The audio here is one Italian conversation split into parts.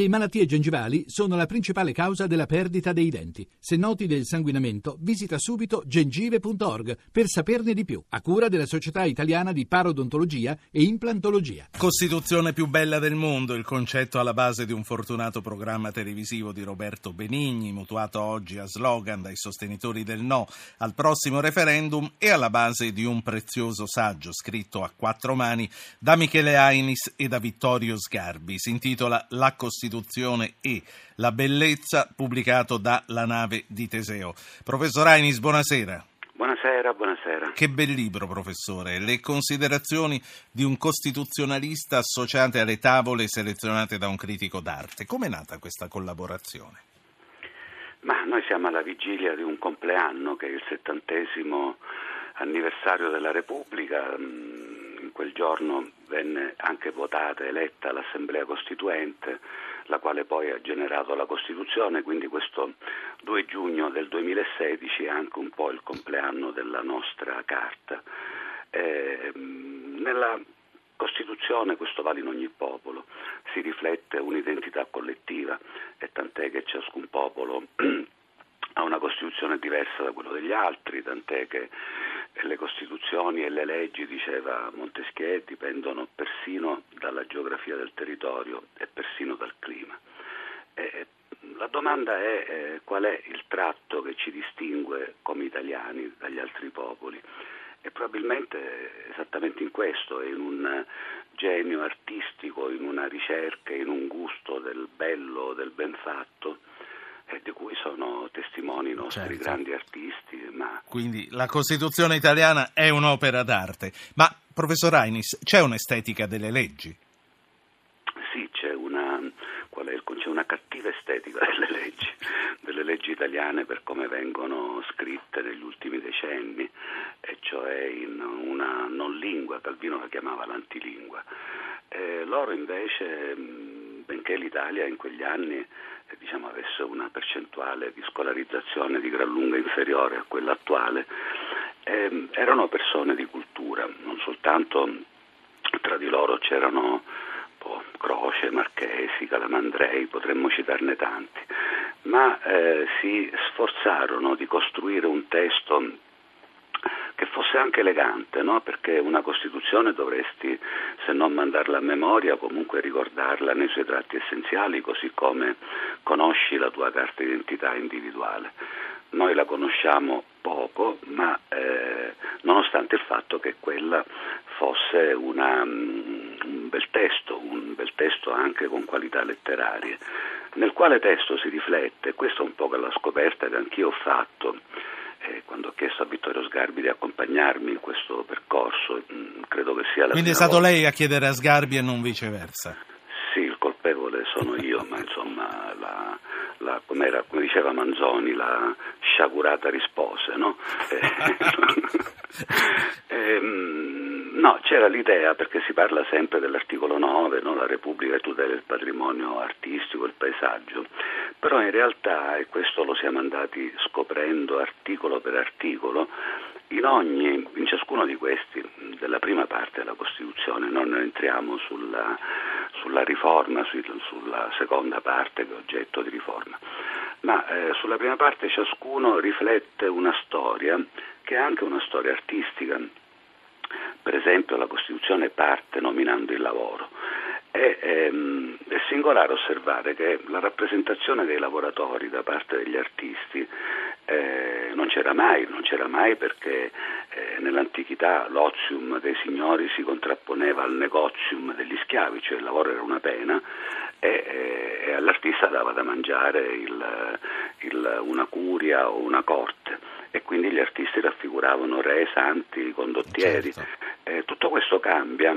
Le malattie gengivali sono la principale causa della perdita dei denti. Se noti del sanguinamento, visita subito gengive.org per saperne di più, a cura della Società Italiana di Parodontologia e Implantologia. Costituzione più bella del mondo, il concetto alla base di un fortunato programma televisivo di Roberto Benigni, mutuato oggi a slogan dai sostenitori del no al prossimo referendum e alla base di un prezioso saggio scritto a quattro mani da Michele Ainis e da Vittorio Sgarbi. Si intitola La Costituzione Costituzione e la bellezza, pubblicato da La nave di Teseo. Professor Ainis, buonasera. Buonasera, buonasera. Che bel libro, professore. Le considerazioni di un costituzionalista associate alle tavole selezionate da un critico d'arte. Com'è nata questa collaborazione? Ma noi siamo alla vigilia di un compleanno che è il settantesimo anniversario della Repubblica. In quel giorno venne anche votata, eletta l'Assemblea Costituente la quale poi ha generato la Costituzione, quindi questo 2 giugno del 2016 è anche un po' il compleanno della nostra Carta. Eh, nella Costituzione, questo vale in ogni popolo, si riflette un'identità collettiva e tant'è che ciascun popolo ha una Costituzione diversa da quello degli altri, tant'è che le Costituzioni e le leggi, diceva Montesquieu, dipendono persino dalla geografia del territorio e persino dal clima. E la domanda è eh, qual è il tratto che ci distingue come italiani dagli altri popoli e probabilmente esattamente in questo, in un genio artistico, in una ricerca, in un gusto del bello, del ben fatto e di cui sono testimoni i nostri certo. grandi artisti. Ma... Quindi la Costituzione italiana è un'opera d'arte. Ma, professor Ainis, c'è un'estetica delle leggi? Sì, c'è una, c'è una cattiva estetica delle leggi, delle leggi italiane per come vengono scritte negli ultimi decenni, e cioè in una non lingua, Calvino la chiamava l'antilingua. E loro invece, benché l'Italia in quegli anni diciamo, avesse una percentuale di scolarizzazione di gran lunga inferiore a quella attuale, eh, erano persone di cultura, non soltanto tra di loro c'erano oh, Croce, Marchesi, Calamandrei, potremmo citarne tanti, ma eh, si sforzarono di costruire un testo che fosse anche elegante, no? perché una Costituzione dovresti, se non mandarla a memoria, comunque ricordarla nei suoi tratti essenziali, così come conosci la tua carta d'identità individuale. Noi la conosciamo poco, ma eh, nonostante il fatto che quella fosse una, um, un bel testo, un bel testo anche con qualità letterarie, nel quale testo si riflette, questa è un po' la scoperta che anch'io ho fatto, eh, quando ho chiesto a Vittorio Sgarbi di accompagnarmi in questo percorso, mh, mm, credo che sia la Quindi è stato volta. lei a chiedere a Sgarbi e non viceversa? Sì, il colpevole sono io, ma insomma, la, la, come diceva Manzoni, la sciagurata rispose, no? eh, ehm, no, c'era l'idea, perché si parla sempre dell'articolo 9, no? la Repubblica tutela del patrimonio artistico, il paesaggio, però in realtà, e questo lo siamo andati scoprendo articolo per articolo, in, ogni, in ciascuno di questi, della prima parte della Costituzione, non entriamo sulla, sulla riforma, sulla seconda parte che è oggetto di riforma, ma eh, sulla prima parte ciascuno riflette una storia che è anche una storia artistica. Per esempio la Costituzione parte nominando il lavoro. È, ehm, è, singolare osservare che la rappresentazione dei lavoratori da parte degli artisti eh, non c'era mai, non c'era mai perché eh, nell'antichità l'ozium dei signori si contrapponeva al negozium degli schiavi, cioè il lavoro era una pena e, e, e all'artista dava da mangiare il, il, una curia o una corte e quindi gli artisti raffiguravano re, santi, condottieri. Certo. Eh, tutto questo cambia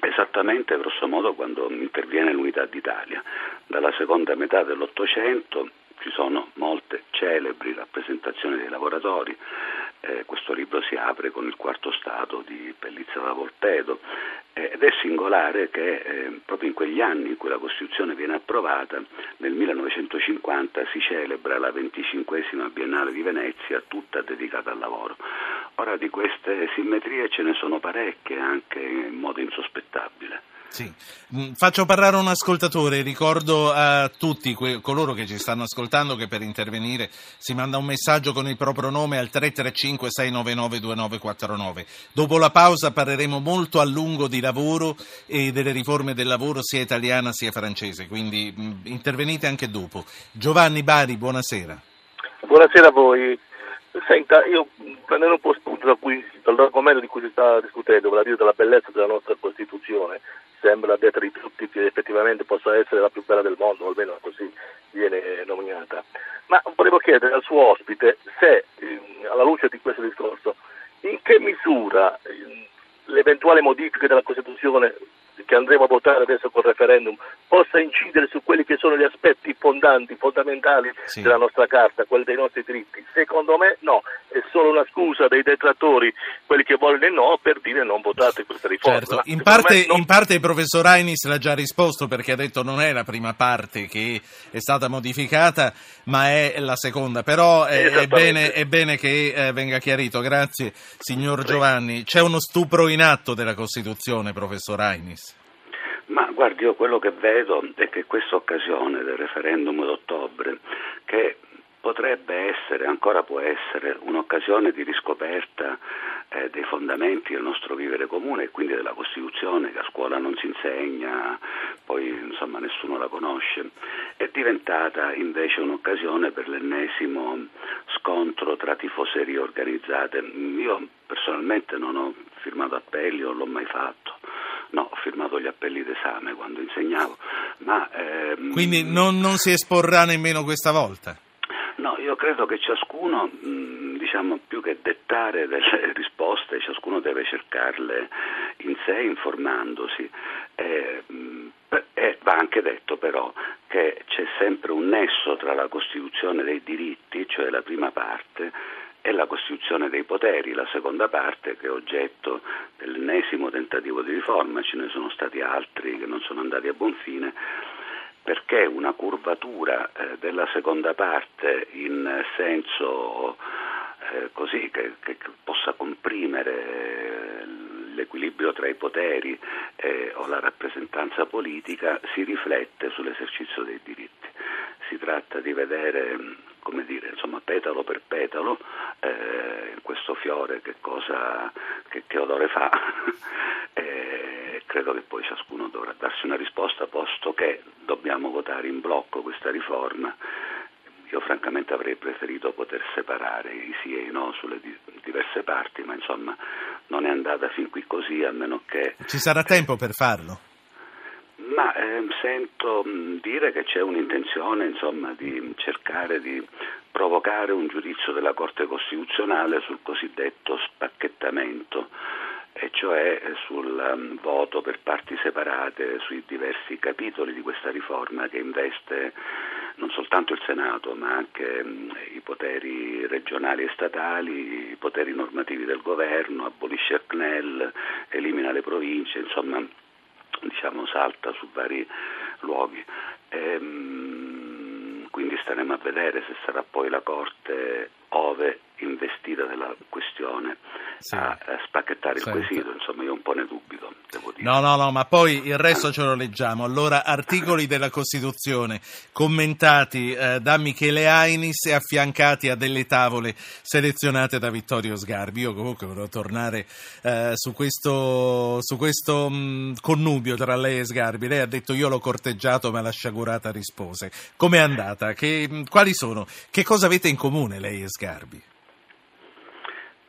esattamente grosso modo quando interviene l'unità d'Italia. Dalla seconda metà dell'Ottocento ci sono molte celebri rappresentazioni dei lavoratori. Eh, questo libro si apre con il quarto stato di Pellizza da Volpedo eh, ed è singolare che eh, proprio in quegli anni in cui la Costituzione viene approvata, nel 1950 si celebra la 25esima Biennale di Venezia, tutta dedicata al lavoro. Ora di queste simmetrie ce ne sono parecchie, anche in modo insospettabile. Sì. Mm, faccio parlare un ascoltatore, ricordo a tutti que- coloro che ci stanno ascoltando che per intervenire si manda un messaggio con il proprio nome al 335 699 2949. Dopo la pausa parleremo molto a lungo di lavoro e delle riforme del lavoro sia italiana sia francese, quindi mh, mm, intervenite anche dopo. Giovanni Bari, buonasera. Buonasera a voi. Senta, io prendendo un po' spunto da cui, dall'argomento di cui si sta discutendo, vale a dire della bellezza della nostra Costituzione, sembra detta di tutti che effettivamente possa essere la più bella del mondo, o almeno così viene nominata. Ma volevo chiedere al suo ospite se, alla luce di questo discorso, in che misura le eventuali modifiche della Costituzione che andremo a votare adesso col referendum possa incidere su quelli che sono gli aspetti fondanti, fondamentali sì. della nostra carta, quelli dei nostri diritti. Secondo me no, è solo una scusa dei detrattori, quelli che vogliono il no, per dire non votate questa riforma. Certo. In, parte, no. in, parte, il professor Ainis l'ha già risposto perché ha detto non è la prima parte che è stata modificata, ma è la seconda. Però è, è, bene, è bene, che eh, venga chiarito. Grazie, signor Giovanni. C'è uno stupro in atto della Costituzione, professor Ainis. Ma guardi, io quello che vedo è che questa occasione del referendum d'ottobre, che potrebbe essere, ancora può essere, un'occasione di riscoperta eh, dei fondamenti del nostro vivere comune e quindi della Costituzione che a scuola non si insegna, poi insomma nessuno la conosce, è diventata invece un'occasione per l'ennesimo scontro tra tifoserie organizzate. Io personalmente non ho firmato appelli, non l'ho mai fatto No, ho firmato gli appelli d'esame quando insegnavo. Ma, ehm, Quindi non, non, si esporrà nemmeno questa volta? No, io credo che ciascuno, diciamo, più che dettare delle risposte, ciascuno deve cercarle in sé informandosi. Eh, e va anche detto però che c'è sempre un nesso tra la Costituzione dei diritti, cioè la prima parte, e la Costituzione dei poteri, la seconda parte che è oggetto dell'ennesimo tentativo di riforma, ce ne sono stati altri che non sono andati a buon fine, perché una curvatura eh, della seconda parte in senso eh, così che, che, possa comprimere l'equilibrio tra i poteri eh, o la rappresentanza politica si riflette sull'esercizio dei diritti. Si tratta di vedere come dire, insomma, petalo per petalo, eh, questo fiore che, cosa, che, che odore fa. eh, credo che poi ciascuno dovrà darsi una risposta, posto che dobbiamo votare in blocco questa riforma. Io francamente avrei preferito poter separare i sì e i no sulle di- diverse parti, ma insomma non è andata fin qui così, a meno che... Ci sarà tempo per farlo? Ma eh, sento mh, dire che c'è un'intenzione insomma, di cercare di provocare un giudizio della Corte Costituzionale sul cosiddetto spacchettamento, e cioè sul um, voto per parti separate sui diversi capitoli di questa riforma che investe non soltanto il Senato ma anche mh, i poteri regionali e statali, i poteri normativi del governo, abolisce il CNEL, elimina le province, insomma diciamo, salta su vari luoghi. Ehm, quindi staremo a vedere se sarà poi la Corte ove investita della questione sì. a, a, spacchettare Senta. il quesito, insomma io un po' ne dubito, devo dire. No, no, no, ma poi il resto ce lo leggiamo. Allora, articoli della Costituzione commentati eh, da Michele Ainis e affiancati a delle tavole selezionate da Vittorio Sgarbi. Io comunque volevo tornare eh, su questo, su questo mh, mm, connubio tra lei e Sgarbi. Lei ha detto io l'ho corteggiato ma la sciagurata rispose. Com'è andata? Che, mm, quali sono? Che cosa avete in comune lei e Sgarbi?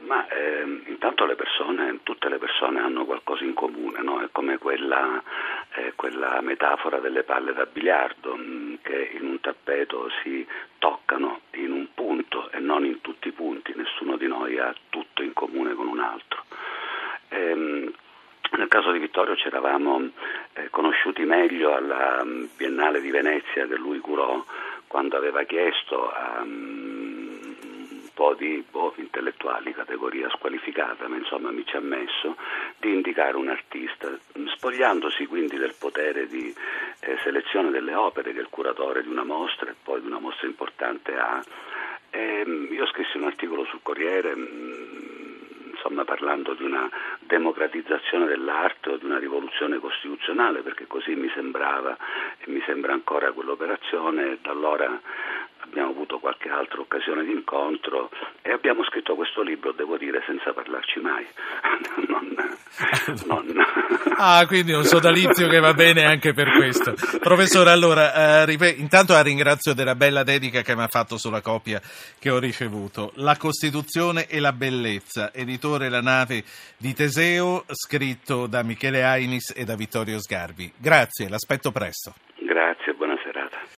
Ma eh, intanto le persone, le persone hanno qualcosa in comune, no? è come quella, eh, quella, metafora delle palle da biliardo mm, che in un tappeto si toccano in un punto e non in tutti i punti, nessuno di noi ha tutto in comune con un altro. Ehm, nel caso di Vittorio ci eravamo eh, conosciuti meglio alla mm, Biennale di Venezia che lui curò quando aveva chiesto a um, po' di boh, intellettuali, categoria squalificata, ma insomma mi ci ha messo, di indicare un artista, spogliandosi quindi del potere di eh, selezione delle opere che il curatore di una mostra e poi di una mostra importante ha. E, ehm, io scrissi un articolo sul Corriere mm, insomma parlando di una democratizzazione dell'arte o di una rivoluzione costituzionale, perché così mi sembrava e mi sembra ancora quell'operazione, da allora avuto qualche altra occasione di incontro e abbiamo scritto questo libro, devo dire, senza parlarci mai. non, non... ah, quindi un sodalizio che va bene anche per questo. Professore, allora, eh, intanto la ringrazio della bella dedica che mi ha fatto sulla copia che ho ricevuto. La Costituzione e la bellezza, editore La nave di Teseo, scritto da Michele Ainis e da Vittorio Sgarbi. Grazie, l'aspetto presto. Grazie, buona serata.